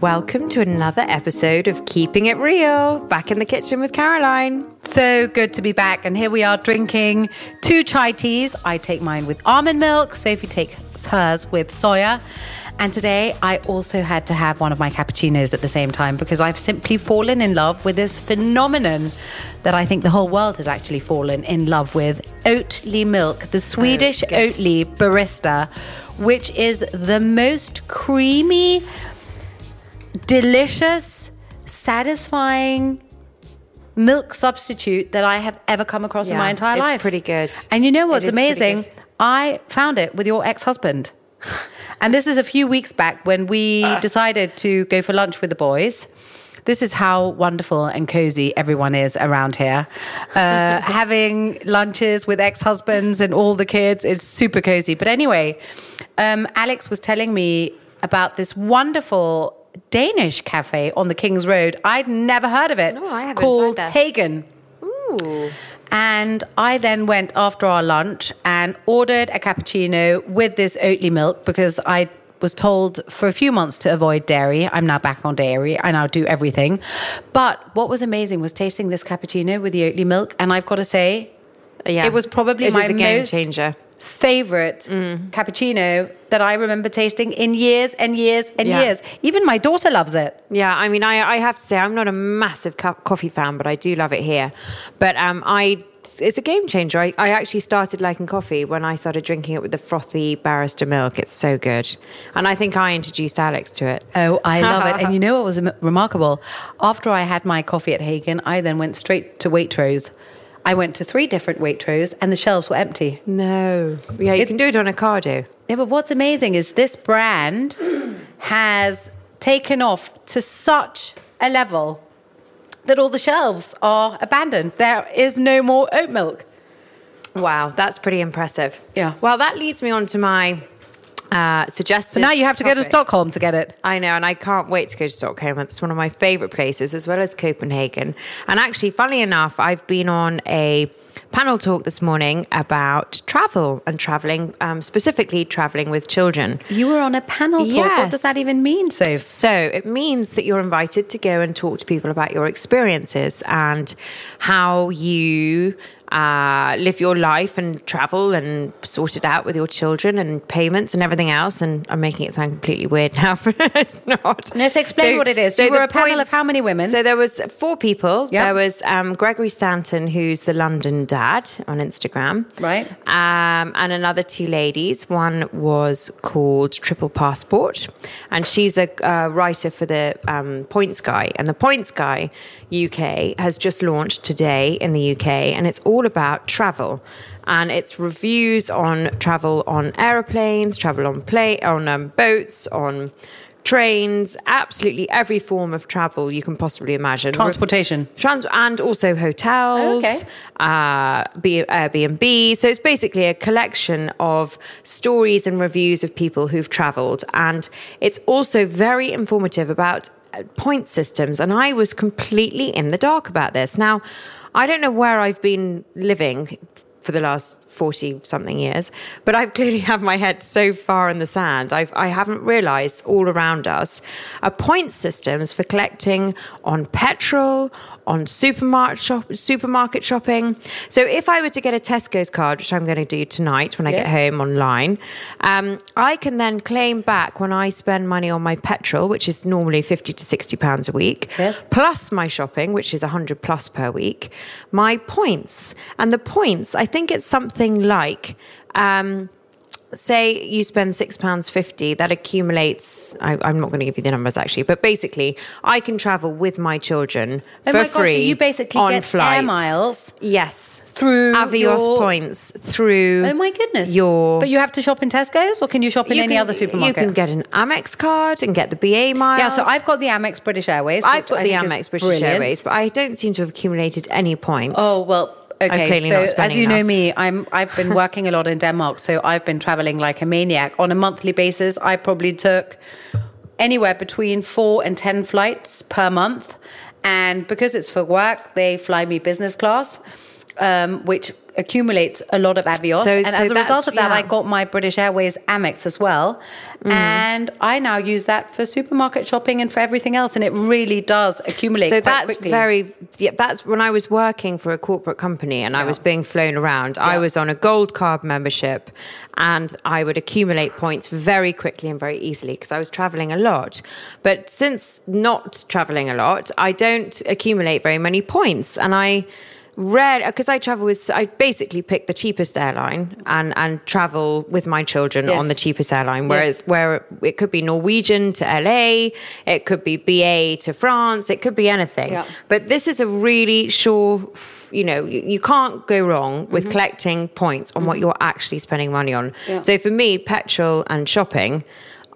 Welcome to another episode of Keeping It Real, back in the kitchen with Caroline. So good to be back. And here we are drinking two chai teas. I take mine with almond milk, Sophie takes hers with soya. And today I also had to have one of my cappuccinos at the same time because I've simply fallen in love with this phenomenon that I think the whole world has actually fallen in love with Oatly milk, the oh, Swedish good. Oatly barista, which is the most creamy, delicious, satisfying milk substitute that I have ever come across in my entire it's life. It's pretty good. And you know what's amazing? I found it with your ex husband. And this is a few weeks back when we Ah. decided to go for lunch with the boys. This is how wonderful and cozy everyone is around here. Uh, having lunches with ex husbands and all the kids, it's super cozy. But anyway, um, Alex was telling me about this wonderful Danish cafe on the King's Road. I'd never heard of it. No, I haven't Called. Hagen. Ooh. And I then went after our lunch and ordered a cappuccino with this Oatly milk because I was told for a few months to avoid dairy. I'm now back on dairy. I now do everything. But what was amazing was tasting this cappuccino with the Oatly milk. And I've got to say, Yeah. it was probably It my a game most changer. Favorite cappuccino that I remember tasting in years and years and Yeah. years. Even my daughter loves it. Yeah, I mean, I, I have to say, I'm not a massive co- coffee fan, but I do love it here. But um, I, it's a game changer. I, I actually started liking coffee when I started drinking it with the frothy barista milk. It's so good, and I think I introduced Alex to it. Oh, I love it. And you know what was remarkable? After I had my coffee at Hagen, I then went straight to Waitrose. I went to three different Waitrose and the shelves were empty. No, yeah, you It- can do it on a Ocado. Yeah, but what's amazing is this brand has taken off to such a level that all the shelves are abandoned. There is no more oat milk. Wow, that's pretty impressive. Yeah. Well, that leads me on to my uh, suggested. So now you have to go to. Stockholm to get it. I know, and I can't wait to go to Stockholm. It's one of my favorite places, as well as Copenhagen. And actually, funnily enough, I've been on a panel talk this morning about travel and traveling, um, specifically traveling with children. You were on a panel talk. What does that even mean, Soph? So it means that you're invited to go and talk to people about your experiences and how you uh, live your life and travel and sort it out with your children and payments and everything else. And I'm making it sound completely weird now, but it's not. No, so explain what it is. You were a panel of how many women? So there was four people. Yep. There was um, Gregory Stanton, who's the London dad on Instagram. Right. Um, and another two ladies. One was called Triple Passport, and she's a uh, writer for the um, Points Guy. And the Points Guy UK has just launched today in the UK, and it's all about travel. And it's reviews on travel on aeroplanes, travel on play on um, boats, on trains, absolutely every form of travel you can possibly imagine. Transportation. Trans- and also hotels, Okay. uh, B- Airbnb. So it's basically a collection of stories and reviews of people who've traveled. And it's also very informative about uh, point systems. And I was completely in the dark about this. Now, I don't know where I've been living for the last 40 something years, but I've clearly had my head so far in the sand. I've, I haven't realized all around us are point systems for collecting on petrol, on supermarket shop, supermarket shopping. So if I were to get a Tesco's card, which I'm going to do tonight when I get home online, um, I can then claim back when I spend money on my petrol, which is normally 50 to 60 pounds a week, Yes. plus my shopping, which is 100 plus per week, my points. And the points, I think it's something like. Um, say you spend six pounds fifty, that accumulates. I, I'm not going to give you the numbers actually, but basically, I can travel with my children Oh for my gosh, free. you basically on get air miles Yes, through Avios your- points through. Oh my goodness. Your But you have to shop in Tesco's or can you shop in you any can- other supermarket? You can get an Amex card and get the BA miles. Yeah, so I've got the Amex British Airways. I've got I the Amex British brilliant. Airways, but I don't seem to have accumulated any points. Oh well, okay. So as you know me, I'm I've been working a lot in Denmark, so I've been traveling like a maniac on a monthly basis. I probably took anywhere between four and ten flights per month, and because it's for work, they fly me business class. Um, which accumulates a lot of Avios, So- and so as a result of that, yeah. I got my British Airways Amex as well, Mm. and I now use that for supermarket shopping and for everything else, and it really does accumulate. so that's quickly. very yeah that's when i was working for a corporate company and i was being flown around i was on a gold card membership and i would accumulate points very quickly and very easily because i was traveling a lot but since not traveling a lot i don't accumulate very many points and i rare because uh, I travel with I basically pick the cheapest airline and and travel with my children on the cheapest airline where Yes. where it could be Norwegian to LA, it could be BA to France, it could be anything. Yeah. But this is a really sure, you know, you, you can't go wrong with mm-hmm. collecting points on what mm-hmm. you're actually spending money on. Yeah. So for me, petrol and shopping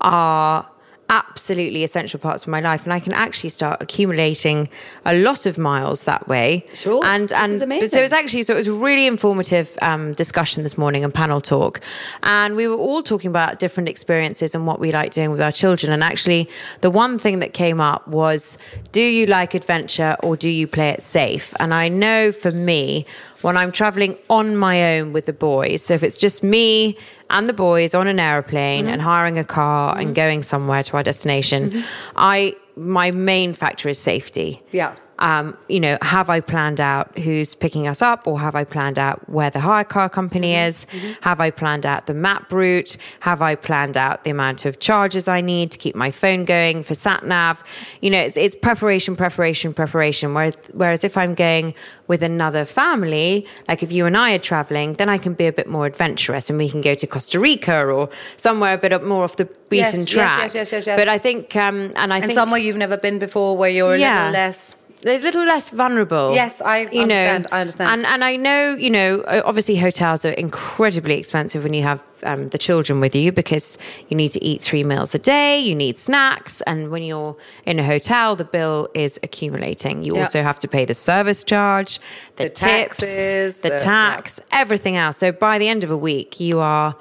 are absolutely essential parts of my life and I can actually start accumulating a lot of miles that way. Sure. And and so it's actually so it was a really informative um, discussion this morning and panel talk, and we were all talking about different experiences and what we like doing with our children. And actually, the one thing that came up was, do you like adventure or do you play it safe? And I know for me. When I'm traveling on my own with the boys, so if it's just me and the boys on an aeroplane Mm-hmm. and hiring a car and going somewhere to our destination, I my main factor is safety Yeah. Um, you know, have I planned out who's picking us up or have I planned out where the hire car company is? Have I planned out the map route? Have I planned out the amount of charges I need to keep my phone going for sat nav? You know, it's, it's preparation, preparation, preparation. Whereas, whereas if I'm going with another family, like if you and I are traveling, then I can be a bit more adventurous and we can go to Costa Rica or somewhere a bit more off the beaten yes, track. yes, yes, yes, yes. But I think, um, and I and think somewhere you've never been before where you're a little less a little less vulnerable. Yes, I you understand, Know, I understand. And and I know, you know, obviously hotels are incredibly expensive when you have um, the children with you because you need to eat three meals a day, you need snacks, and when you're in a hotel, the bill is accumulating. You Yeah. also have to pay the service charge, the, The tips, taxes, the, the- tax, everything else. So by the end of a week, you are,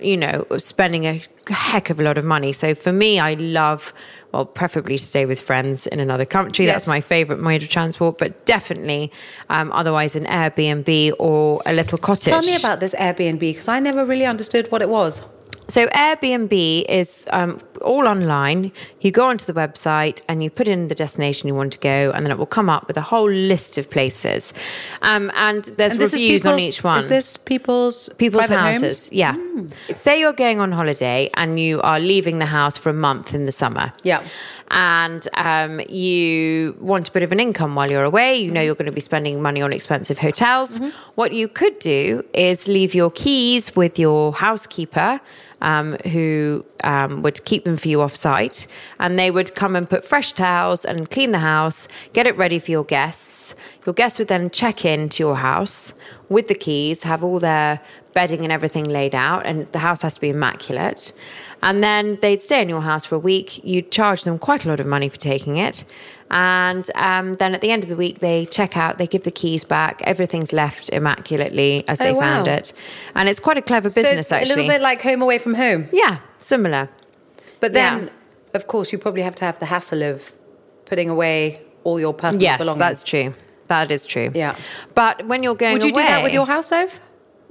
you know, spending a heck of a lot of money. So for me, I love, well, preferably to stay with friends in another country. Yes. That's my favorite mode of transport, but definitely um, otherwise an Airbnb or a little cottage. Tell me about this Airbnb because I never really understood what it was. So Airbnb is um, all online. You go onto the website and you put in the destination you want to go, and then it will come up with a whole list of places. Um, and there's And reviews on each one. Is this people's people's houses. homes? Yeah. Say you're going on holiday and you are leaving the house for a month in the summer. Yeah. And um, you want a bit of an income while you're away. You Mm-hmm. know you're going to be spending money on expensive hotels. What you could do is leave your keys with your housekeeper. Um, who um, would keep them for you off site, and they would come and put fresh towels and clean the house, get it ready for your guests. Your guests would then check in to your house with the keys, have all their bedding and everything laid out, and the house has to be immaculate. And then they'd stay in your house for a week. You'd charge them quite a lot of money for taking it. And um, then at the end of the week, they check out, they give the keys back. Everything's left immaculately as they Oh, wow. found it. And it's quite a clever So business, it's actually. A little bit like home away from home. yeah, similar. But then, Yeah. of course, you probably have to have the hassle of putting away all your personal Yes, belongings. that's true. That is true. Yeah. But when you're going Would you do that with your house, Ove?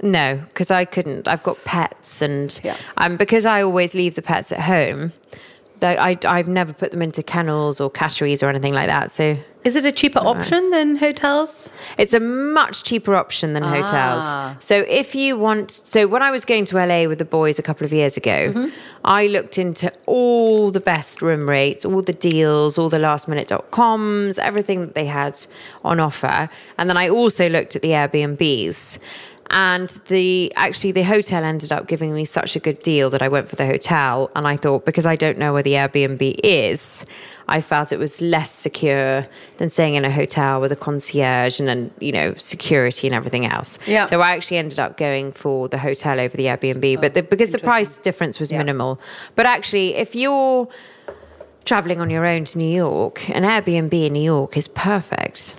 No, because I couldn't. I've got pets, and Yeah. um, because I always leave the pets at home, they, I, I've never put them into kennels or catteries or anything like that. So Is it a cheaper option than hotels? It's a much cheaper option than hotels. Ah. So if you want, so when I was going to LA with the boys a couple of years ago, Mm-hmm. I looked into all the best room rates, all the deals, all the lastminute.coms, everything that they had on offer. And then I also looked at the Airbnbs. And the actually the hotel ended up giving me such a good deal that I went for the hotel. And I thought because I don't know where the Airbnb is, I felt it was less secure than staying in a hotel with a concierge and then you know security and everything else. Yeah. So I actually ended up going for the hotel over the Airbnb, oh, but the, because the price difference was Yeah. minimal. But actually, if you're traveling on your own to New York, an Airbnb in New York is perfect.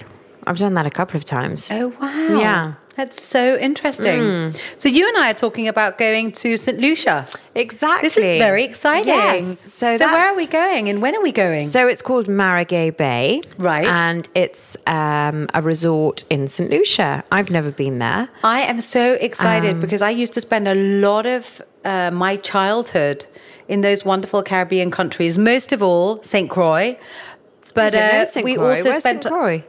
I've done that a couple of times. Oh wow! Yeah. that's so interesting. So you and I are talking about going to St Lucia. Exactly. This is very exciting. Yes. So, so where are we going, and when are we going? So it's called Marigot Bay. Right. And it's um, a resort in St. Lucia. I've never been there. I am so excited Um, because I used to spend a lot of uh, my childhood in those wonderful Caribbean countries. Most of all, St. Croix. But uh, we Croix. also Where's spent.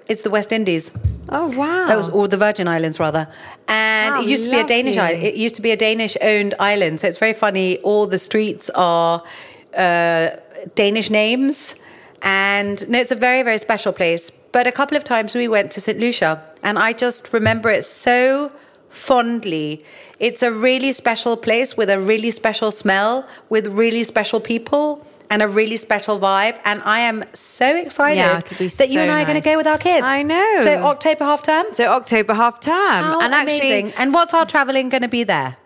It's the West Indies. Oh, wow. That was, or the Virgin Islands rather. And it used to be a Danish island. It used to be a Danish owned island. So it's very funny. All the streets are uh, Danish names. And no, it's a very, very special place. But a couple of times we went to St. Lucia and I just remember it so fondly. It's a really special place with a really special smell, with really special people. And a really special vibe, and I am so excited Yeah, that you and I are going to go with our kids. I know. So October half term. so October half term. How and amazing! actually, and what's our traveling going to be there?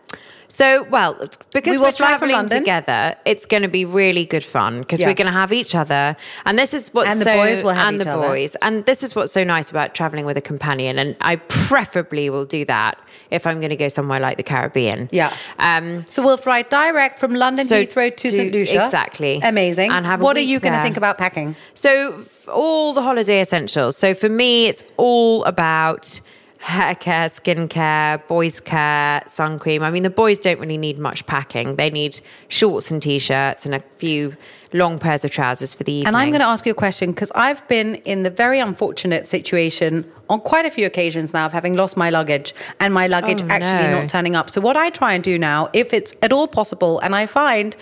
So, well, because We we're traveling together, it's going to be really good fun because Yeah. we're going to have each other, and this is what's And the so, boys will have and each the other. boys, and this is what's so nice about traveling with a companion. And I preferably will do that if I'm going to go somewhere like the Caribbean. Yeah. Um, So we'll fly direct from London So Heathrow to to- St Lucia. exactly. Amazing. And have a what are you going to think about packing? So, f- all the holiday essentials. So, for me, it's all about hair care, skincare, boys' care, sun cream. I mean, the boys don't really need much packing. They need shorts and t shirts and a few long pairs of trousers for the evening. And I'm going to ask you a question because I've been in the very unfortunate situation on quite a few occasions now of having lost my luggage and my luggage Oh, actually no. not turning up. So what I try and do now, if it's at all possible, and I find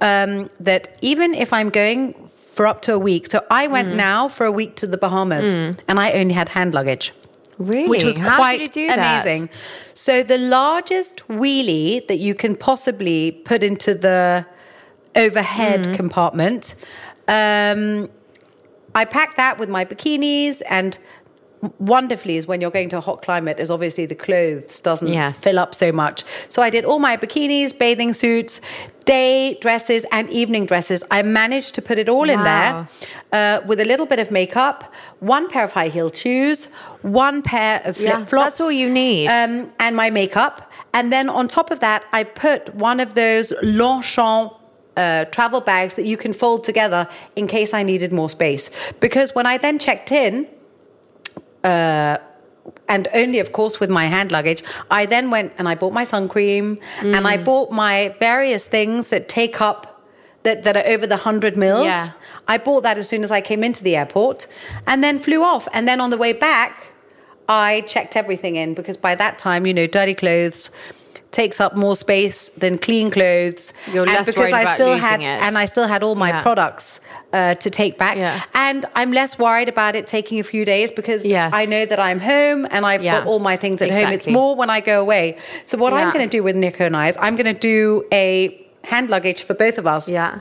um, that even if I'm going for up to a week, so I Mm. went now for a week to the Bahamas and I only had hand luggage. Really? which was How quite did you do that? amazing. So the largest wheelie that you can possibly put into the overhead Mm. compartment. Um, I packed that with my bikinis and wonderfully is when you're going to a hot climate is obviously the clothes doesn't Yes. fill up so much. So I did all my bikinis, bathing suits, day dresses and evening dresses. I managed to put it all in there uh, with a little bit of makeup, one pair of high heel shoes, one pair of Yeah, flip flops. that's all you need. Um, and my makeup. And then on top of that, I put one of those Longchamp uh, travel bags that you can fold together in case I needed more space. Because when I then checked in, uh, and only of course with my hand luggage i then went and i bought my sun cream and Mm. i bought my various things that take up that, that are over the 100 mils Yeah. i bought that as soon as i came into the airport and then flew off and then on the way back i checked everything in because by that time you know dirty clothes takes up more space than clean clothes You're and less because worried i about still losing had it. and i still had all my Yeah. products uh, to take back Yeah. and i'm less worried about it taking a few days because Yes. i know that i'm home and i've Yeah. got all my things at home it's more when i go away so what i'm going to do with nico and i is i'm going to do a hand luggage for both of us Yeah.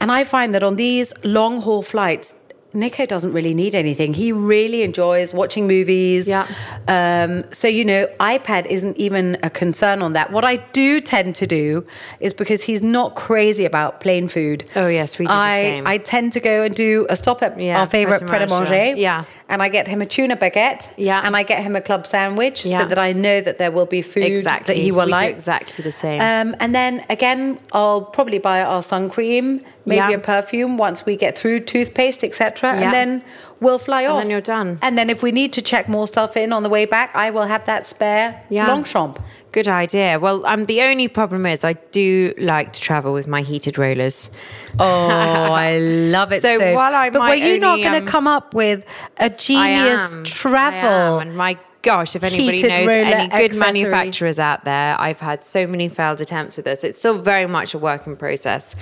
and I find that on these long haul flights, Nico doesn't really need anything. He really enjoys watching movies. Yeah. Um, so, you know, iPad isn't even a concern on that. What I do tend to do is because he's not crazy about plain food. Oh, yes, we do the I, same. I tend to go and do a stop at Yeah, our favorite Pret a. Manger. Yeah. And I get him a tuna baguette. Yeah. And I get him a club sandwich so that I know that there will be food Exactly. that he will We like. exactly the same. Um, and then again, I'll probably buy our sun cream, maybe Yeah. a perfume once we get through toothpaste, etc. Yeah. And then we'll fly And off. then you're done. And then if we need to check more stuff in on the way back, I will have that spare Yeah. Longchamp. Good idea. Well, um, the only problem is I do like to travel with my heated rollers. Oh, I love it. So So, while I but were you not only, going um, to come up with a genius am. travel? I am. And my gosh, if anybody heated knows any good manufacturers out there, I've had so many failed attempts with this. It's still very much a work in process,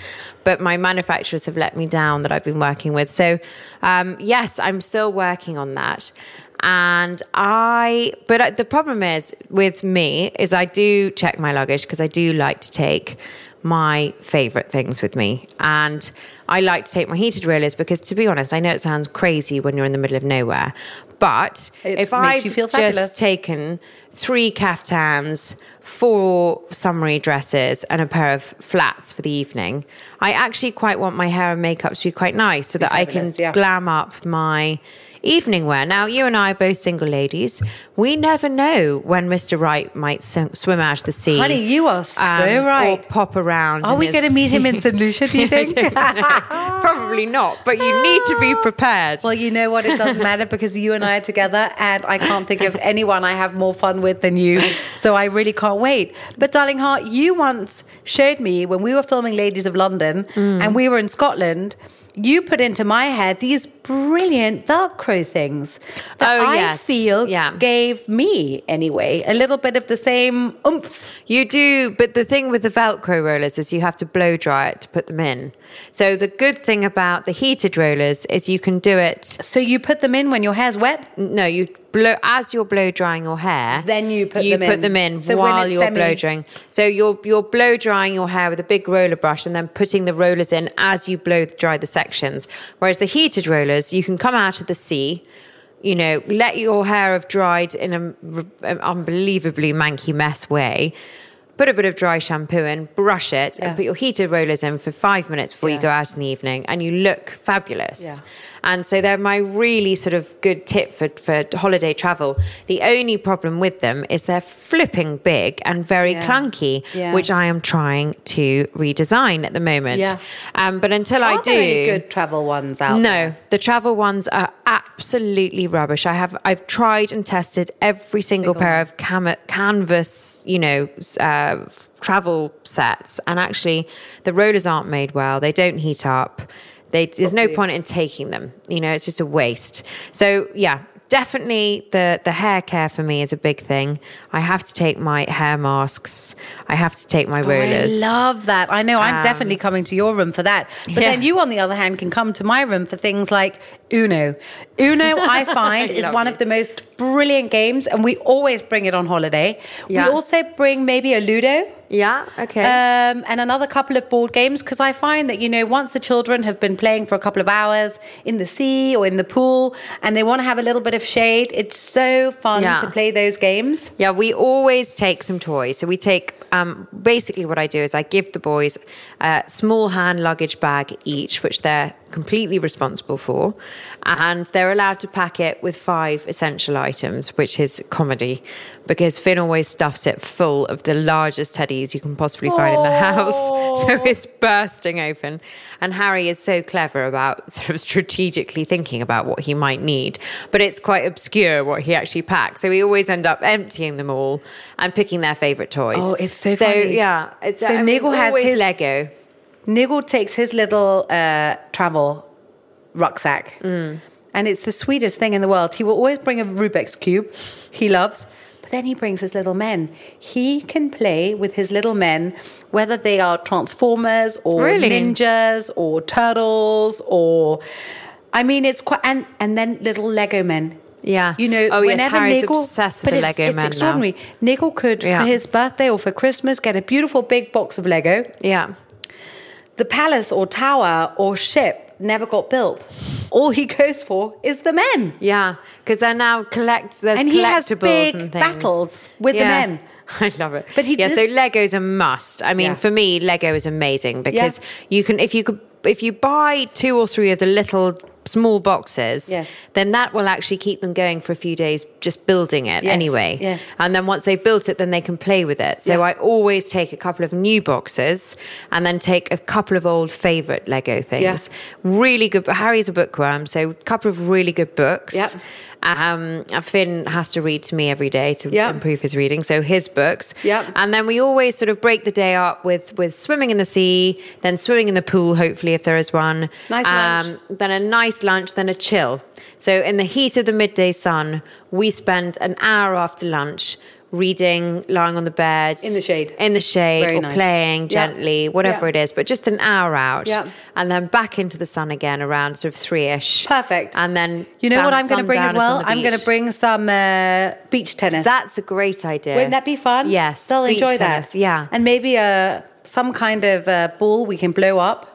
but my manufacturers have let me down that I've been working with. So, um, yes, I'm still working on that. And I, but the problem is with me is I do check my luggage because I do like to take my favorite things with me. And I like to take my heated rollers because, to be honest, I know it sounds crazy when you're in the middle of nowhere, but It if I've fabulous. just taken three caftans, four summery dresses, and a pair of flats for the evening, I actually quite want my hair and makeup to be quite nice so that I can yeah. glam up my evening wear. Now, you and I are both single ladies. We never know when Mr. Right might swim swim out of the sea. Honey, you are so um, right. Or pop around. Are we his- going to meet him in St. Lucia, do you think? Probably not, but you need to be prepared. Well, you know what? It doesn't matter because you and I are together, and I can't think of anyone I have more fun with than you. So I really can't wait. But, darling heart, you once showed me when we were filming Ladies of London Mm. and we were in Scotland. You put into my head these brilliant Velcro things that Oh, I yes. feel Yeah. gave me, anyway, a little bit of the same oomph. You do, but the thing with the Velcro rollers is you have to blow dry it to put them in. So the good thing about the heated rollers is you can do it. So you put them in when your hair's wet? No, you blow as you're blow drying your hair. Then you put you them put in. them in So while you're semi- blow drying. So you're you're blow drying your hair with a big roller brush and then putting the rollers in as you blow dry the sections. Whereas the heated rollers, you can come out of the sea. You know, let your hair have dried in a, an um, unbelievably manky mess way. Put a bit of dry shampoo in, brush it, Yeah. and put your heated rollers in for five minutes before you go out in the evening, and you look fabulous. Yeah. And so they're my really sort of good tip for, for holiday travel. The only problem with them is they're flipping big and very Yeah. clunky, Yeah. which I am trying to redesign at the moment. Yeah. Um, but until I Are do, there any good travel ones out no, there? the travel ones are absolutely rubbish. I have I've tried and tested every single, Single pair of cam- canvas, you know, uh, travel sets, and actually the rollers aren't made well. They don't heat up. They, there's no point in taking them. You know, it's just a waste. So yeah. Definitely, the the hair care for me is a big thing. I have to take my hair masks. I have to take my rollers. Oh, I love that. I know. I'm Um, definitely coming to your room for that. But Yeah. then you, on the other hand, can come to my room for things like Uno. Uno, I find, is one of the most brilliant games, and we always bring it on holiday. Yeah. We also bring maybe a Ludo. Yeah. Okay. Um, and another couple of board games because I find that you know once the children have been playing for a couple of hours in the sea or in the pool and they want to have a little bit of shade, it's so fun Yeah. to play those games. Yeah, we always take some toys. So we take um, basically what I do is I give the boys a small hand luggage bag each, which they're completely responsible for, and they're allowed to pack it with five essential items, which is comedy, because Finn always stuffs it full of the largest teddies you can possibly find in the house, so it's bursting open. And Harry is so clever about sort of strategically thinking about what he might need, but it's quite obscure what he actually packs. So we always end up emptying them all and picking their favorite toys. Oh, it's so funny. yeah, it's So I mean, Nigel has his- Lego. Nigel takes his little uh, travel rucksack, Mm. and it's the sweetest thing in the world. He will always bring a Rubik's cube, he loves, but then he brings his little men. He can play with his little men, whether they are transformers or Really? ninjas or turtles or. I mean, it's quite and and then little Lego men. Yeah. you know. Oh, yes, Harry's Nigel- obsessed with but the it's, Lego it's men now. extraordinary. Nigel could Yeah. for his birthday or for Christmas get a beautiful big box of Lego Yeah. The palace or tower or ship never got built. All he goes for is the men. Yeah, because they're now collect. There's And he has big and things. battles with the men. I love it. But he yeah, did- so Lego's a must. I mean, Yeah. for me, Lego is amazing because you can if you could if you buy two or three of the little small boxes, Yes. then that will actually keep them going for a few days, just building it Yes, anyway. yes. And then once they've built it, then they can play with it. So Yeah. I always take a couple of new boxes and then take a couple of old favorite Lego things. Really good. Harry's a bookworm, so a couple of really good books. Yep. Um, Finn has to read to me every day to Yep. improve his reading. So his books. Yep. And then we always sort of break the day up with with swimming in the sea, then swimming in the pool, hopefully if there is one. Nice lunch. Then a nice lunch, then a chill. So in the heat of the midday sun, we spend an hour after lunch reading, lying on the bed In the shade. in the shade, Very or nice. playing Yeah. gently, whatever Yeah. it is. But just an hour out, Yeah. and then back into the sun again around sort of three ish. Perfect. And then You know sun- what I'm going to bring as sundown is on well? I'm going to bring some uh, beach tennis. That's a great idea. Wouldn't that be fun? Yes, They'll enjoy tennis, that. Yeah, And maybe uh, some kind of uh, ball we can blow up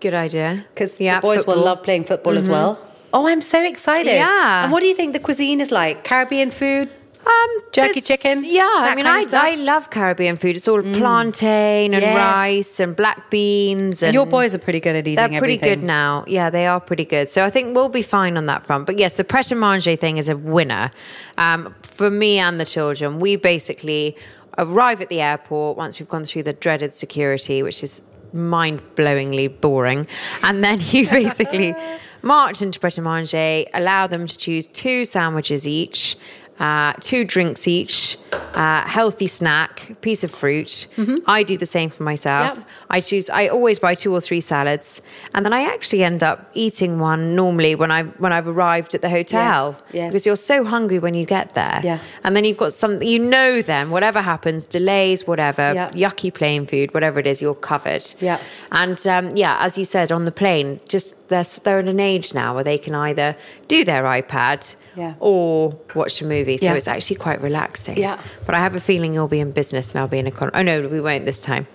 good idea. because yeah, the boys will football. Mm-hmm. love playing football as well. Oh, I'm so excited. Yeah. And what do you think the cuisine is like? Caribbean food? Um, Jerky chicken? Yeah, I mean, I? Mm. I love Caribbean food. It's all plantain and Yes. rice and black beans. And, And your boys are pretty good at eating They're pretty everything. good now. Yeah, they are pretty good. So I think we'll be fine on that front. But yes, the pret a manger thing is a winner um, for me and the children. We basically arrive at the airport once we've gone through the dreaded security, which is mind blowingly boring. And then you basically march into pret a manger, allow them to choose two sandwiches each. Uh, two drinks each, uh, healthy snack, piece of fruit. I do the same for myself. Mm-hmm. Yep. I choose. I always buy two or three salads, and then I actually end up eating one normally when I when I've arrived at the hotel. Yes, yes. Because you're so hungry when you get there. Yeah. And then you've got something. You know them. Whatever happens, delays, whatever, Yeah. yucky plane food, whatever it is, you're covered. Yeah. And um, yeah, as you said on the plane, just they're they're in an age now where they can either do their iPad. Yeah. Or watch a movie, so Yeah. it's actually quite relaxing. Yeah. But I have a feeling you'll be in business and I'll be in a economy. Oh no, we won't this time,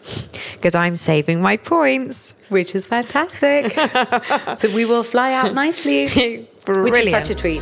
because I'm saving my points. Which is fantastic. so we will fly out nicely. Which is such a treat.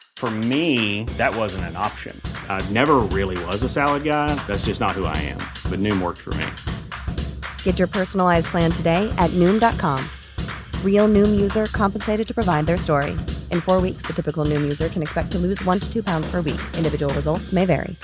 For me, that wasn't an option. I never really was a salad guy. That's just not who I am. But Noom worked for me. Get your personalized plan today at Noom.com. Real Noom user compensated to provide their story. In four weeks, the typical Noom user can expect to lose one to two pounds per week. Individual results may vary.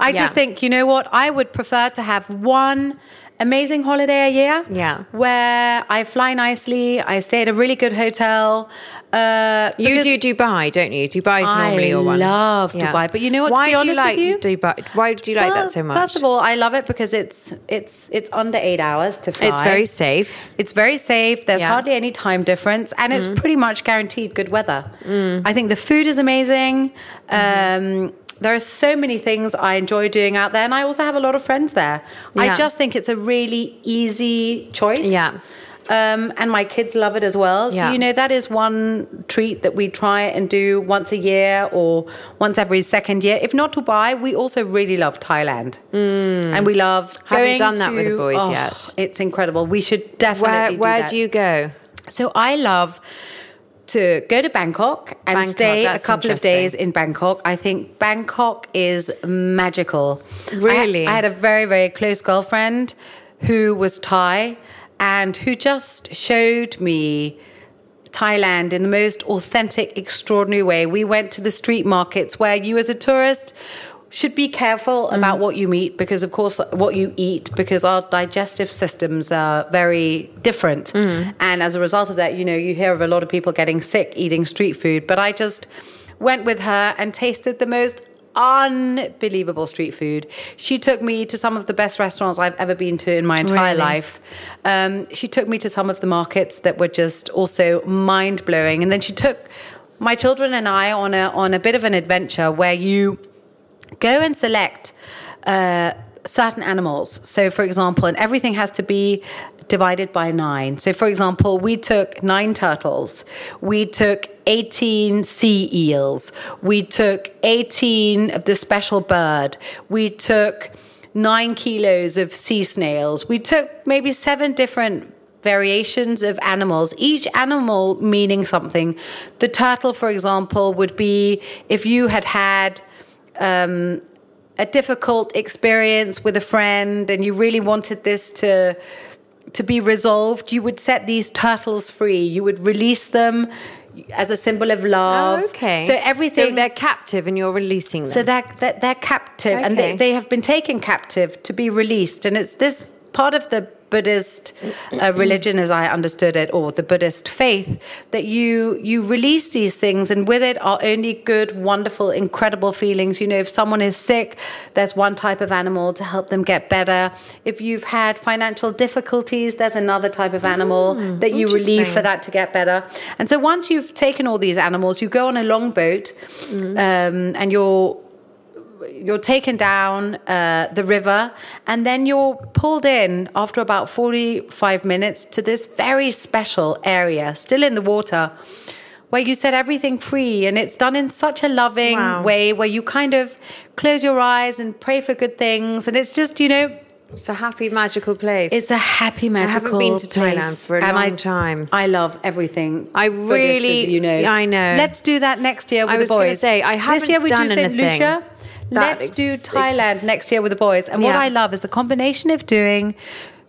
I Yeah. just think, you know what? I would prefer to have one amazing holiday a year. Yeah. Where I fly nicely, I stay at a really good hotel. Uh, You do Dubai, don't you? Dubai is I normally your one. I love Dubai, but you know what, to Why be do honest you with like you- Dubai? Why do you like Well, that so much? First of all, I love it because it's it's it's under eight hours to fly. it's very safe. It's very safe. There's Yeah. Mm. hardly any time difference, and it's pretty much guaranteed good weather. I think the food is amazing. Mm-hmm. Um, there are so many things I enjoy doing out there, and I also have a lot of friends there. I just think it's a really easy choice. Yeah. Um, and my kids love it as well. So, Yeah. you know, that is one treat that we try and do once a year or once every second year. If not Dubai, we also really love Thailand. And we love Mm. Haven't done that with the boys oh, yet. It's incredible. We should definitely Where do Where that. do you go? So I love to go to Bangkok and Bangkok, stay a couple of days in Bangkok. I think Bangkok is magical. Really? I, I had a very, very close girlfriend who was Thai and who just showed me Thailand in the most authentic, extraordinary way. We went to the street markets where you, as a tourist, should be careful about what you eat because, of course, what you eat because our digestive systems are very different. And as a result of that, you know, you hear of a lot of people getting sick eating street food. But I just went with her and tasted the most unbelievable street food. She took me to some of the best restaurants I've ever been to in my entire Really? life. Um, she took me to some of the markets that were just also mind blowing, and then she took my children and I on a on a bit of an adventure where you go and select uh, certain animals. So, for example, and everything has to be divided by nine. So, for example, we took nine turtles, we took 18 sea eels, we took 18 of the special bird, we took nine kilos of sea snails, we took maybe seven different variations of animals, each animal meaning something. The turtle, for example, would be if you had had um, a difficult experience with a friend and you really wanted this to to be resolved, you would set these turtles free. You would release them as a symbol of love. Oh, okay. So everything So they're captive and you're releasing them. so they're, they're, they're captive and they, they have been taken captive to be released. And it's this part of the Buddhist uh, religion, as I understood it, or the Buddhist faith, that you you release these things, and with it are only good, wonderful, incredible feelings. You know, if someone is sick, there's one type of animal to help them get better. If you've had financial difficulties, there's another type of animal that you relieve for that to get better. And so once you've taken all these animals, you go on a long boat, um, and you're you're taken down uh, the river and then you're pulled in after about 45 minutes to this very special area still in the water where you set everything free and it's done in such a loving Wow. way where you kind of close your eyes and pray for good things and it's just you know it's a happy, magical place. it's a happy magical haven't been to Thailand place. for a And long I, time. I love everything I Buddhist, really- as you know I know. let's do that next year with I was gonna boys say, I haven't year we done do St. anything Lucia that let's do ex- ex- Thailand next year with the boys and what I love is the combination of doing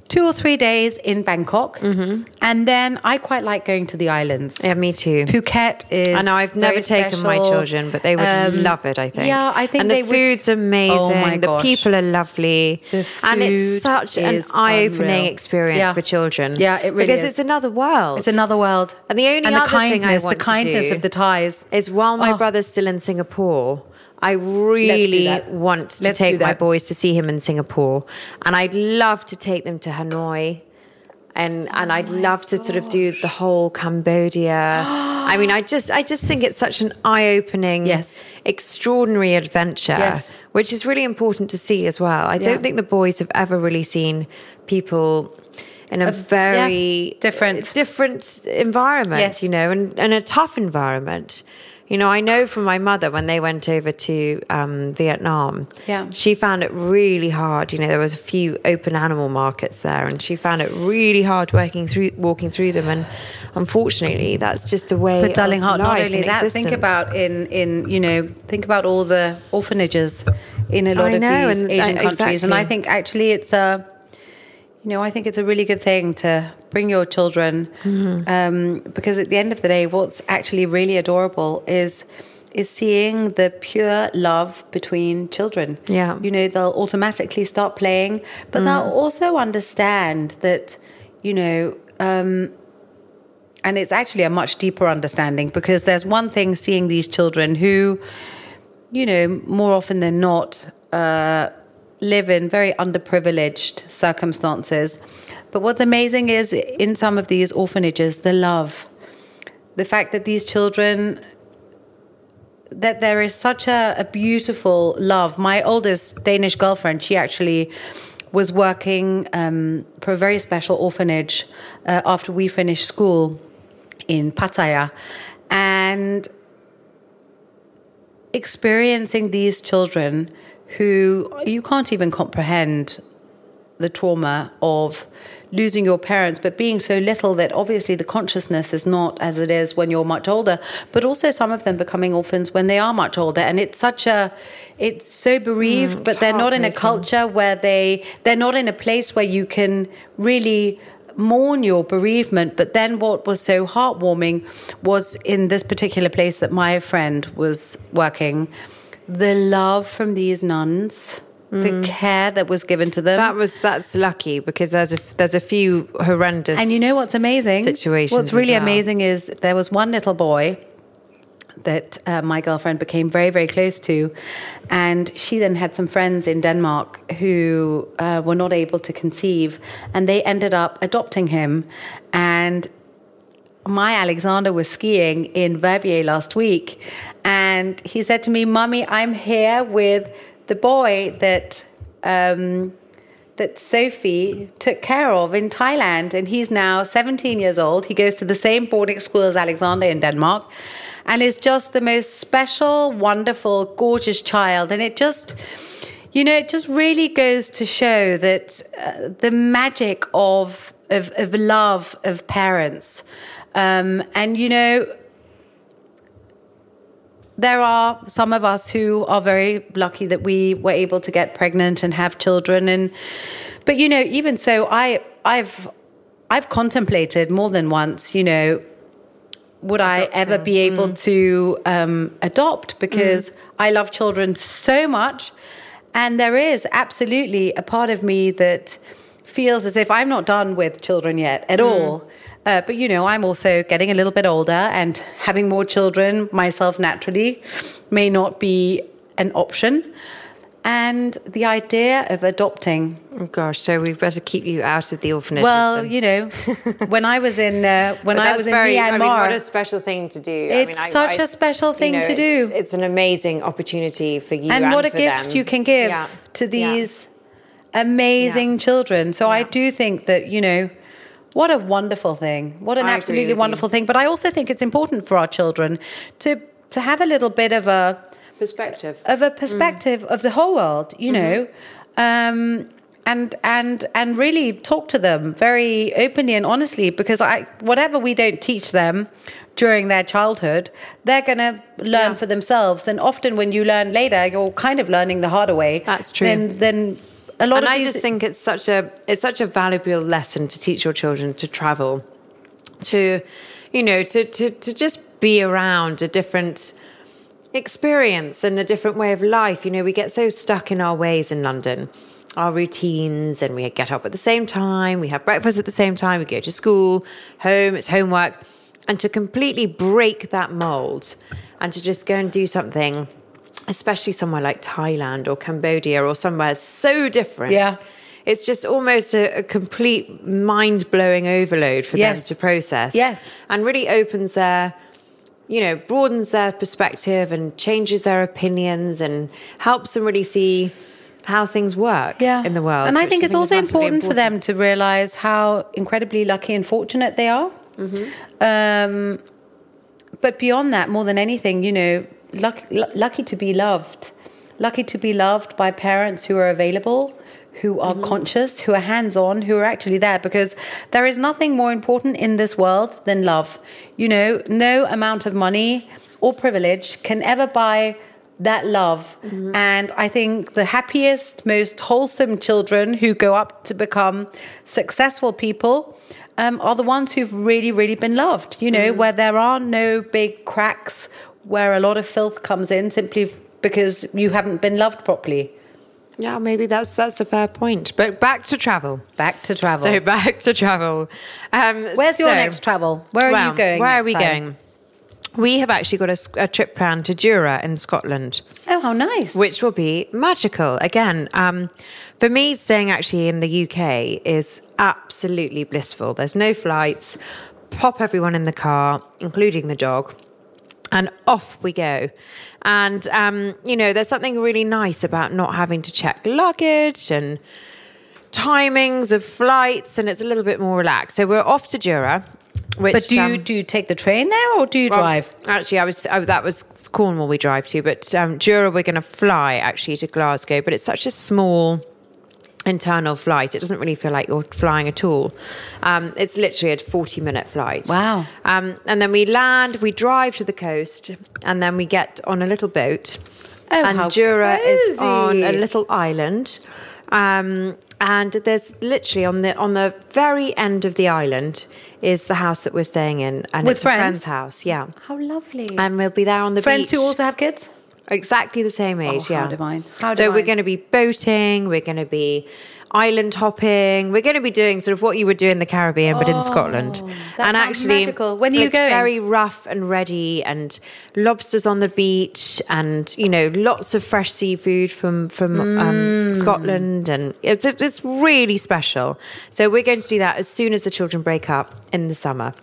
two or three days in Bangkok and then I quite like going to the islands yeah, me too. Phuket is I know I've never taken my children, but they would Um, love it. I think. yeah I think and the would- food's amazing. oh my the gosh. people are lovely, The and it's such an eye-opening experience Yeah. for children. Yeah, it really because is. it's another world. it's another world And the only and the other thing I kindness want the to do of the Thais is while my Oh. brother's still in Singapore, I really want to Let's take my boys to see him in Singapore, and I'd love to take them to Hanoi. And and I'd love to sort of do the whole Cambodia. I mean, I just I just think it's such an eye-opening, Yes. extraordinary adventure, Yes. which is really important to see as well. I Yeah. don't think the boys have ever really seen people in a very different. different environment, Yes. you know, and, and a tough environment. You know, I know from my mother when they went over to um, Vietnam, Yeah. she found it really hard. You know, there was a few open animal markets there, and she found it really hard working through, walking through them. And unfortunately, that's just a way. But darling heart, not only that, think about in in you know think about all the orphanages in a lot I of know, these and, Asian countries, and I think actually it's a you know I think it's a really good thing to bring your children Mm-hmm. um, because at the end of the day, what's actually really adorable is is seeing the pure love between children. Yeah. you know they'll automatically start playing, but Mm. they'll also understand that you know. Um, and it's actually a much deeper understanding because there's one thing seeing these children who, you know, more often than not, uh, live in very underprivileged circumstances. But what's amazing is in some of these orphanages, the love, the fact that these children that there is such a, a beautiful love. My oldest Danish girlfriend, she actually was working um, for a very special orphanage uh, after we finished school in Pattaya. And experiencing these children who you can't even comprehend the trauma of losing your parents, but being so little that obviously the consciousness is not as it is when you're much older, but also some of them becoming orphans when they are much older. And it's such a, it's so bereaved, mm, but they're not in a culture where they, they're not in a place where you can really mourn your bereavement. But then what was so heartwarming was in this particular place that my friend was working, the love from these nuns. The care that was given to them. That was that's lucky because there's a there's a few horrendous And you know what's amazing? situations. What's really well. amazing is there was one little boy that uh, my girlfriend became very, very close to. And she then had some friends in Denmark who uh, were not able to conceive, and they ended up adopting him. And my Alexander was skiing in Verbier last week, and he said to me, "Mummy, I'm here with the boy that." Um, that Sophie took care of in Thailand. And he's now 17 years old. He goes to the same boarding school as Alexander in Denmark and is just the most special, wonderful, gorgeous child. And it just, you know, it just really goes to show that uh, the magic of, of, of love of parents. Um, and, you know, there are some of us who are very lucky that we were able to get pregnant and have children. And but you know even so i i've i've contemplated more than once you know would i ever be able to um, adopt? Because i love children so much. And there is absolutely a part of me that feels as if i'm not done with children yet at all uh, but you know, I'm also getting a little bit older, and having more children myself naturally may not be an option. And the idea of adopting, Oh gosh, so we better keep you out of the orphanage. well, you know, when I was in uh, when I was in Myanmar, I mean, what a special thing to do. I It's mean, I- such I- a special you thing know, to it's- do. It's an amazing opportunity for you and and, what a gift them. you can give Yeah. to Yeah. these amazing Yeah. children. So I do think that, you know, what a wonderful thing. What an I absolutely with you. wonderful thing. But I also think it's important for our children to to have a little bit of a perspective. of a perspective of the whole world, you know. Um and and and really talk to them very openly and honestly because I whatever we don't teach them during their childhood, they're gonna learn Yeah. for themselves. And often when you learn later, you're kind of learning the harder way. That's true. Then then a lot and I these, just think it's such a it's such a valuable lesson to teach your children to travel, to you know to to to just be around a different experience and a different way of life. You know, we get so stuck in our ways in London, our routines, and we get up at the same time, we have breakfast at the same time, we go to school, home, it's homework, and to completely break that mold and to just go and do something. Especially somewhere like Thailand or Cambodia or somewhere so different. Yeah. It's just almost a, a complete mind blowing overload for them to process. Yes. And really opens their, you know, broadens their perspective and changes their opinions and helps them really see how things work in the world. And I think it's is also massively important, for them to realize how incredibly lucky and fortunate they are. Mm-hmm. Um, but beyond that, more than anything, you know, luck, lu- lucky to be loved, lucky to be loved by parents who are available. Who are Mm-hmm. conscious, who are hands on, who are actually there because there is nothing more important in this world than love. You know, no amount of money or privilege can ever buy that love. And I think the happiest, most wholesome children who go up to become successful people um, are the ones who've really, really been loved, you know, where there are no big cracks where a lot of filth comes in simply because you haven't been loved properly. Yeah, maybe that's that's a fair point. But back to travel. Back to travel. So back to travel. Um, Where's your next travel? Where are well, you going? Where are we time? going? We have actually got a trip planned to Jura in Scotland. Oh, how nice. which will be magical. Again, um, for me, staying actually in the UK is absolutely blissful. There's no flights, pop everyone in the car, including the dog, and off we go. And, um, you know, there's something really nice about not having to check luggage and timings of flights, and it's a little bit more relaxed. So we're off to Jura. Which, but do you um, do you take the train there or do you well, drive? Actually, I was that was Cornwall we drive to, but um, Jura we're going to fly actually to Glasgow. But it's such a small internal flight; it doesn't really feel like you're flying at all. Um, it's literally a forty-minute flight. Wow. Um, and then we land, we drive to the coast, and then we get on a little boat. Oh, and Jura is on a little island. Um, and there's literally on the on the very end of the island is the house that we're staying in, and With it's friends? a friend's house. Yeah, How lovely. and we'll be there on the Friends beach. who also have kids? Exactly the same age. how yeah, divine. How so we're going to be boating. We're going to be island hopping. We're going to be doing sort of what you would do in the Caribbean, but in Scotland. Oh, that sounds magical. When are you it's going? very rough and ready, and lobsters on the beach, and you know, lots of fresh seafood from from Mm. um, Scotland, and it's it's really special. So we're going to do that as soon as the children break up in the summer.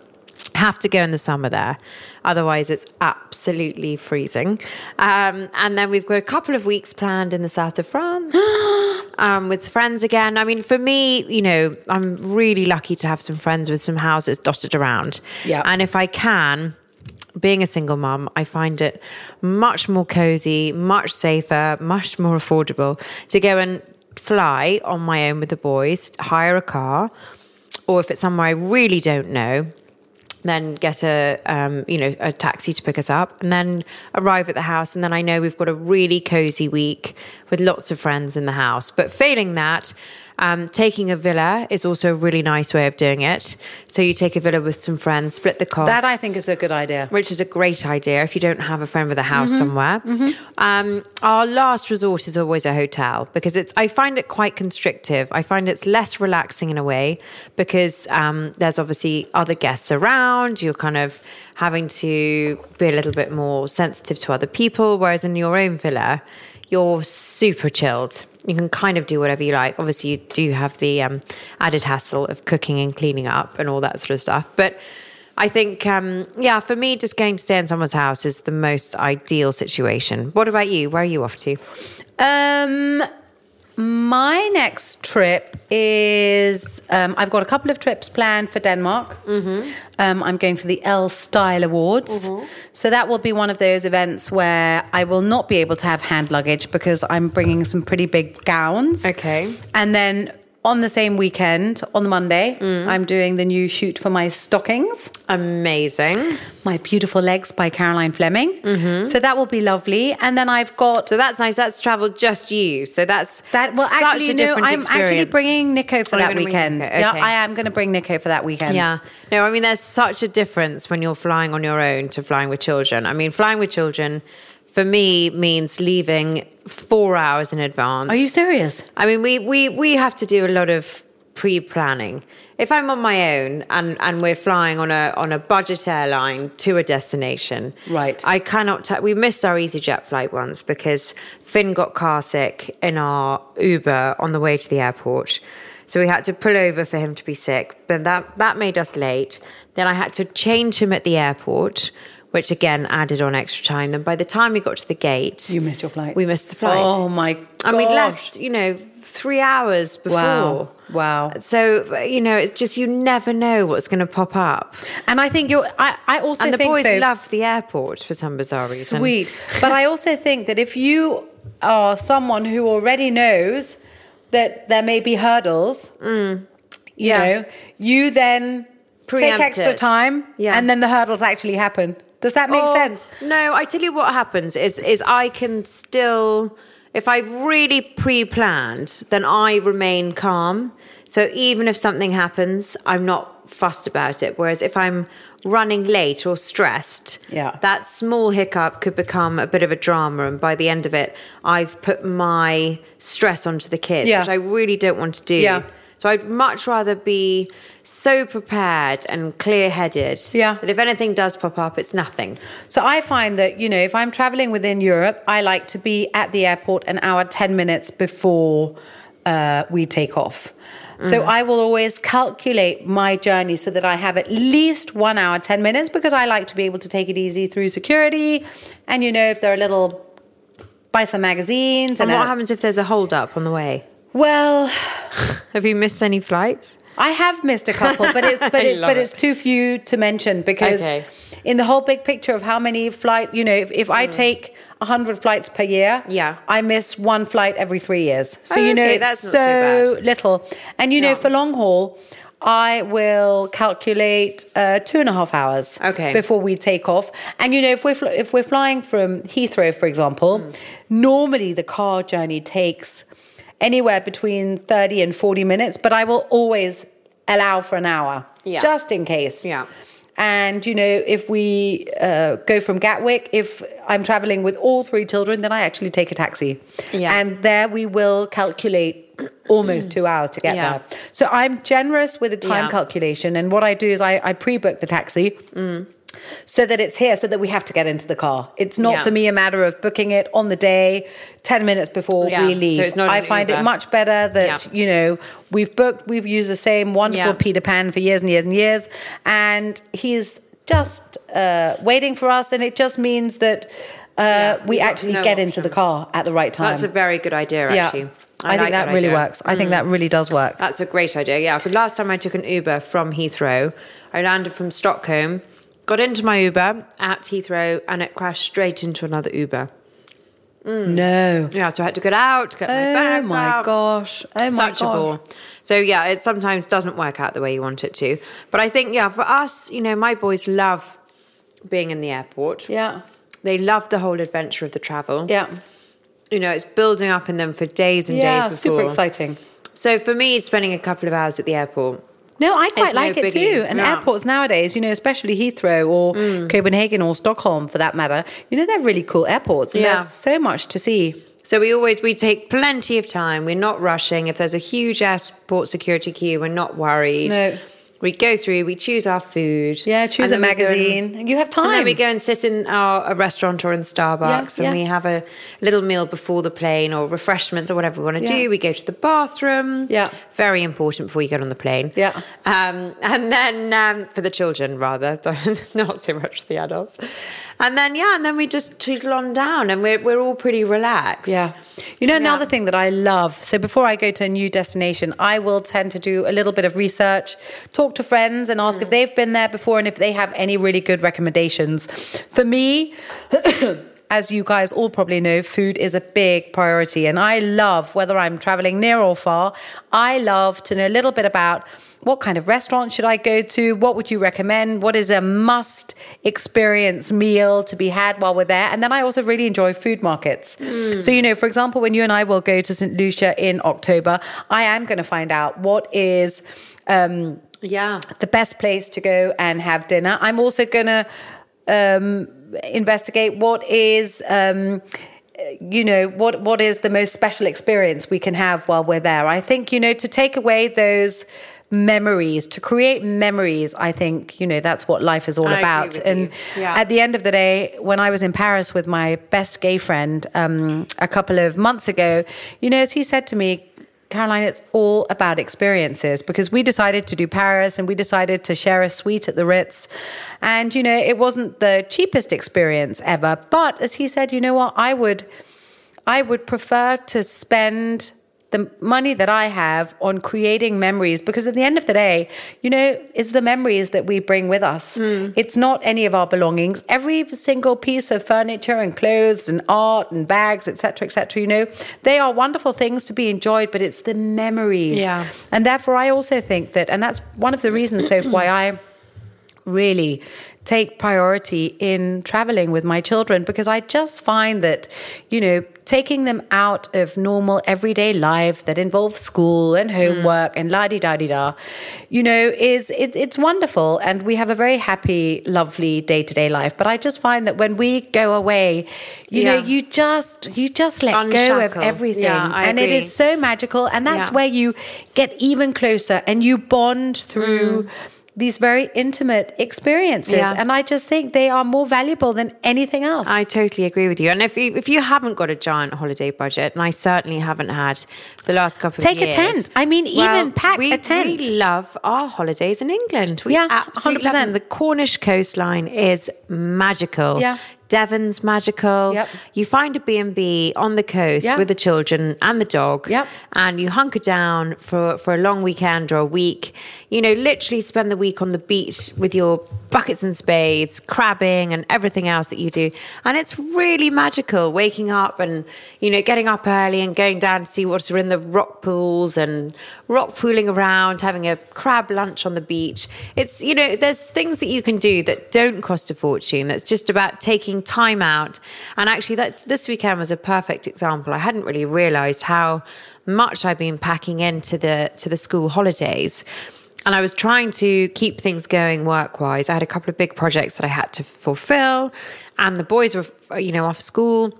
Have to go in the summer there, otherwise it's absolutely freezing. Um, and then we've got a couple of weeks planned in the south of France um, with friends again. I mean, for me, you know, I'm really lucky to have some friends with some houses dotted around. Yeah. And if I can, being a single mum, I find it much more cozy, much safer, much more affordable to go and fly on my own with the boys, hire a car, or if it's somewhere I really don't know, then get a um, you know a taxi to pick us up, and then arrive at the house, and then I know we've got a really cozy week with lots of friends in the house. But failing that. Um, taking a villa is also a really nice way of doing it. So you take a villa with some friends, split the cost. That I think is a good idea. which is a great idea if you don't have a friend with a house Mm-hmm. somewhere. Um, our last resort is always a hotel because it's. I find it quite constrictive. I find it's less relaxing in a way because um, there's obviously other guests around. You're kind of having to be a little bit more sensitive to other people, whereas in your own villa, you're super chilled. You can kind of do whatever you like. Obviously, you do have the um, added hassle of cooking and cleaning up and all that sort of stuff. But I think, um, yeah, for me, just going to stay in someone's house is the most ideal situation. What about you? Where are you off to? Um, my next trip is um, I've got a couple of trips planned for Denmark. Mm-hmm. Um, I'm going for the Elle Style Awards, so that will be one of those events where I will not be able to have hand luggage because I'm bringing some pretty big gowns. Okay. and then. On the same weekend, on the Monday, Mm. I'm doing the new shoot for my stockings. Amazing. My Beautiful Legs by Caroline Fleming. So that will be lovely. And then I've got Mm-hmm. So that's nice. That's travel just you. So that's that. Well, actually, a no, I'm actually bringing Nico for Oh, that weekend. Nico, Yeah. I am going to bring Nico for that weekend. Yeah. No, I mean, there's such a difference when you're flying on your own to flying with children. I mean, flying with children for me means leaving four hours in advance. Are you serious? I mean, we, we, we have to do a lot of pre planning. If I'm on my own and, and we're flying on a on a budget airline to a destination, Right. I cannot. T- we missed our EasyJet flight once because Finn got car sick in our Uber on the way to the airport, so we had to pull over for him to be sick. But that that made us late. Then I had to change him at the airport, which again added on extra time. Then by the time we got to the gate, You missed your flight. We missed the flight. Oh my And we left, you know, three hours before. Wow. Wow. So you know, it's just you never know what's going to pop up. And I think you're. I, I also and the boys so. love the airport for some bizarre reason. Sweet. but I also think that if you are someone who already knows that there may be hurdles, mm. you Yeah. know, you then Preempt take extra it. time, Yeah. and then the hurdles actually happen. Does that make Oh, sense? No, I tell you what happens is is I can still if I've really pre-planned, then I remain calm. So even if something happens, I'm not fussed about it. Whereas if I'm running late or stressed, Yeah. that small hiccup could become a bit of a drama and by the end of it I've put my stress onto the kids, Yeah. which I really don't want to do. Yeah. So I'd much rather be so prepared and clear-headed Yeah. that if anything does pop up, it's nothing. So I find that, you know, if I'm traveling within Europe, I like to be at the airport an hour, 10 minutes before uh, we take off. So I will always calculate my journey so that I have at least one hour, 10 minutes, because I like to be able to take it easy through security. And, you know, if there are little, buy some magazines. And And, what a- happens if there's a hold up on the way? Well, Have you missed any flights? I have missed a couple, but it's but, it, but it. it's too few to mention because Okay. in the whole big picture of how many flight, you know, if, if I take hundred flights per year, Mm. Yeah. I miss one flight every three years. So Oh, you know, okay, it's that's so, so little. And you know, for long haul, I will calculate uh, two and a half hours Okay. before we take off. And you know, if we're fl- if we're flying from Heathrow, for example, Mm. normally the car journey takes anywhere between 30 and 40 minutes, but I will always allow for an hour Yeah. just in case. Yeah. And, you know, if we uh, go from Gatwick, if I'm traveling with all three children, then I actually take a taxi. Yeah. And there we will calculate almost two hours to get Yeah. there. So I'm generous with the time Yeah. calculation. And what I do is I, I pre book the taxi. So that it's here, so that we have to get into the car. It's not Yeah. for me a matter of booking it on the day, 10 minutes before Yeah. we leave. So it's not I find it much better that, Yeah. you know, we've booked, we've used the same wonderful. Peter Pan for years and years and years. And he's just uh, waiting for us. And it just means that uh, we we've actually no get into the car at the right time. That's a very good idea, actually. I, think like that, really idea. Mm. works. I think that really does work. That's a great idea. Yeah, last time I took an Uber from Heathrow, I landed from Stockholm, got into my Uber at Heathrow, and it crashed straight into another Uber. Mm. No. Yeah, so I had to get out, get my Oh bags my out. gosh. Oh my Such a bore. So yeah, it sometimes doesn't work out the way you want it to. But I think yeah, for us, you know, my boys love being in the airport. Yeah. They love the whole adventure of the travel. Yeah. You know, it's building up in them for days and Yeah, days before. super exciting. So for me, spending a couple of hours at the airport. No, I quite It's no like it biggie. too. And Yeah. airports nowadays, you know, especially Heathrow or Mm. Copenhagen or Stockholm for that matter, you know, they're really cool airports. And Yeah. there's so much to see. So we always we take plenty of time. We're not rushing. If there's a huge airport security queue, we're not worried. No. We go through. We choose our food. Yeah, choose a go and- magazine. You have time. And then we go and sit in our a restaurant or in Starbucks, Yeah, and yeah. we have a little meal before the plane or refreshments or whatever we want to Yeah. do. We go to the bathroom. Yeah. very important before you get on the plane. Yeah. um, and then um, for the children rather, not so much for the adults. And then yeah, and then we just tootle on down, and we're we're all pretty relaxed. Yeah. You know, another thing that I love. So before I go to a new destination, I will tend to do a little bit of research, talk to friends, and ask if they've been there before and if they have any really good recommendations. For me, as you guys all probably know, food is a big priority. And I love, whether I'm traveling near or far, I love to know a little bit about what kind of restaurant should I go to? What would you recommend? What is a must experience meal to be had while we're there? And then I also really enjoy food markets. So, you know, for example, when you and I will go to St. Lucia in October, I am going to find out what is. Um, yeah. the best place to go and have dinner. I'm also going to um, investigate what is. Um, you know what what is the most special experience we can have while we're there i think you know to take away those memories to create memories i think you know that's what life is all I about and. Yeah. at the end of the day when i was in paris with my best gay friend um, a couple of months ago you know as he said to me Caroline, it's all about experiences because we decided to do Paris and we decided to share a suite at the Ritz. And, you know, it wasn't the cheapest experience ever. But as he said, you know what? I would, I would prefer to spend the money that I have on creating memories because at the end of the day, you know, it's the memories that we bring with us. Mm. It's not any of our belongings. Every single piece of furniture and clothes and art and bags, etc., etc., you know, they are wonderful things to be enjoyed, but it's the memories. Yeah. And therefore I also think that and that's one of the reasons so why I really take priority in traveling with my children because I just find that, you know, taking them out of normal everyday life that involves school and hmm. homework and la di da di da, you know, is it, it's wonderful and we have a very happy, lovely day to day life. But I just find that when we go away, you know, you just you just let go of everything, Yeah, and it agree. is so magical, and that's Yeah. where you get even closer and you bond through. Hmm. These very intimate experiences. Yeah. and I just think they are more valuable than anything else. I totally agree with you. And if you, if you haven't got a giant holiday budget, and I certainly haven't had the last couple Take of years. Take a tent. I mean, even pack we, a tent. We love our holidays in England. We Yeah, absolutely love 100%. them. The Cornish coastline is magical. Yeah. Devon's magical. Yep. You find a B&B on the coast Yeah. with the children and the dog. Yep. And you hunker down for, for a long weekend or a week. You know, literally spend the week on the beach with your buckets and spades, crabbing and everything else that you do. And it's really magical waking up and, you know, getting up early and going down to see what's in the rock pools and rock pooling around, having a crab lunch on the beach. It's, you know, there's things that you can do that don't cost a fortune. That's just about taking time out. And actually that this weekend was a perfect example. I hadn't really realized how much I've been packing into the to the school holidays. And I was trying to keep things going work wise. I had a couple of big projects that I had to fulfill, and the boys were, you know, off school.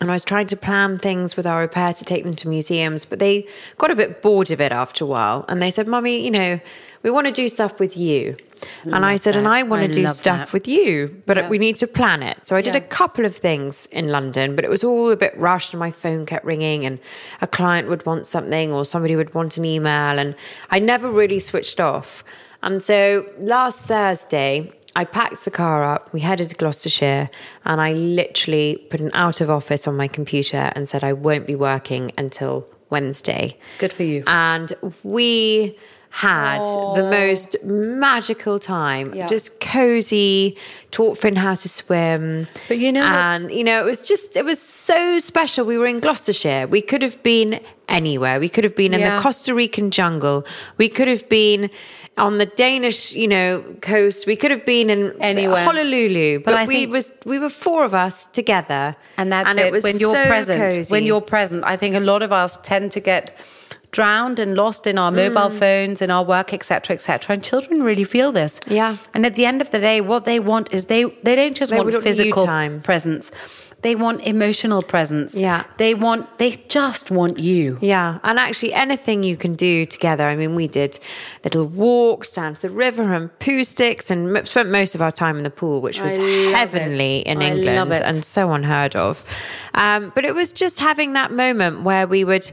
And I was trying to plan things with our au pair to take them to museums, but they got a bit bored of it after a while. And they said, Mummy, you know, we want to do stuff with you. and I said, and I want to do stuff that. with you, but we need to plan it. So I did Yeah. a couple of things in London, but it was all a bit rushed and my phone kept ringing and a client would want something or somebody would want an email. And I never really switched off. And so last Thursday, I packed the car up, we headed to Gloucestershire, and I literally put an out of office on my computer and said I won't be working until Wednesday. Good for you. And we had the most magical time. Yeah. Just cozy, taught Finn how to swim. But you know and you know, it was just it was so special. We were in Gloucestershire. We could have been anywhere. We could have been in Yeah. the Costa Rican jungle. We could have been on the Danish, you know, coast. We could have been in Anywhere. Honolulu. But, But we was we were four of us together. And that's it. it. was when you're so present, cozy. when you're present, I think a lot of us tend to get drowned and lost in our mobile Mm. phones, in our work, etc., etc. And children really feel this. Yeah. And at the end of the day, what they want is they they don't just They want physical presence. They want emotional presence. Yeah. They want. They just want you. Yeah, and actually anything you can do together. I mean, we did little walks down to the river and Poohsticks, and spent most of our time in the pool, which was heavenly it. in I England and so unheard of. Um, but it was just having that moment where we would.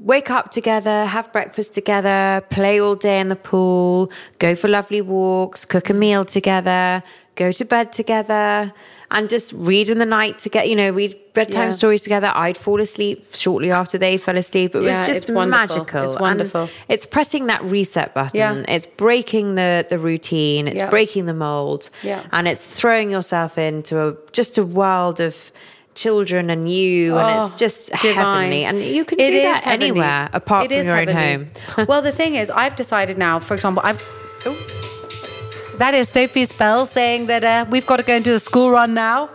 Wake up together, have breakfast together, play all day in the pool, go for lovely walks, cook a meal together, go to bed together, and just read in the night to get, you know, read bedtime Yeah. stories together. I'd fall asleep shortly after they fell asleep. It was Yeah, just it's wonderful. magical. It's And wonderful. it's pressing that reset button. Yeah. It's breaking the the routine. It's Yeah. breaking the mold. Yeah. And it's throwing yourself into a just a world of children and you and oh, it's Oh, just divine. heavenly and you can do that heavenly. anywhere apart It from your own home well, the thing is, I've decided now. For example, I've. oh. That is Sophie's bell saying that uh, we've got to go into a school run now.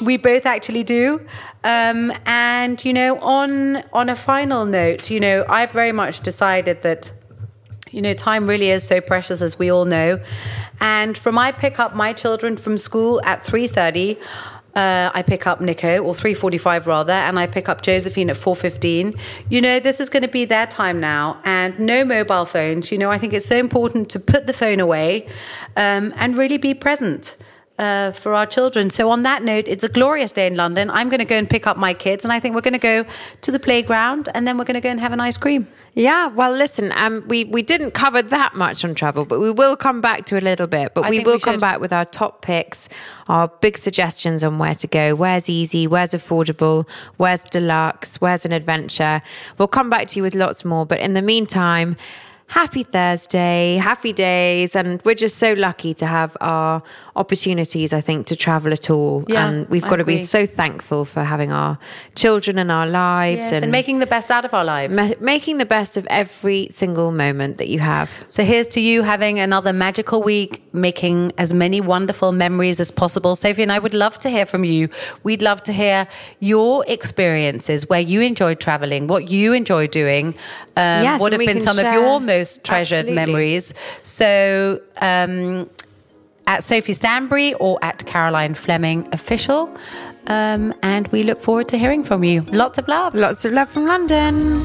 We both actually do. Um, and you know, on on a final note, you know, I've very much decided that you know time really is so precious as we all know and from i pick up my children from school at 3.30 uh, I pick up Nico, or 3.45 rather, and I pick up Josephine at 4.15. You know, this is going to be their time now, and no mobile phones. You know, I think it's so important to put the phone away um, and really be present uh, for our children. So, on that note, it's a glorious day in London. I'm going to go and pick up my kids, and I think we're going to go to the playground, and then we're going to go and have an ice cream. Yeah, well, listen, um, we we didn't cover that much on travel, but we will come back to a little bit. But I we will we come back with our top picks, our big suggestions on where to go, where's easy, where's affordable, where's deluxe, where's an adventure. We'll come back to you with lots more. But in the meantime, happy Thursday, happy days, and we're just so lucky to have our opportunities. I think to travel at all, Yeah, and we've I got to be so thankful for having our children in our lives Yes, and making the best out of our lives. Ma- making the best of every single moment that you have. So here's to you having another magical week, making as many wonderful memories as possible. Sophie and I would love to hear from you. We'd love to hear your experiences, where you enjoy traveling, what you enjoy doing, um, Yes, what have been some of your most treasured Absolutely. memories. So um, at Sophie Stanbury or at Caroline Fleming official. Um, and we look forward to hearing from you. Lots of love. Lots of love from London.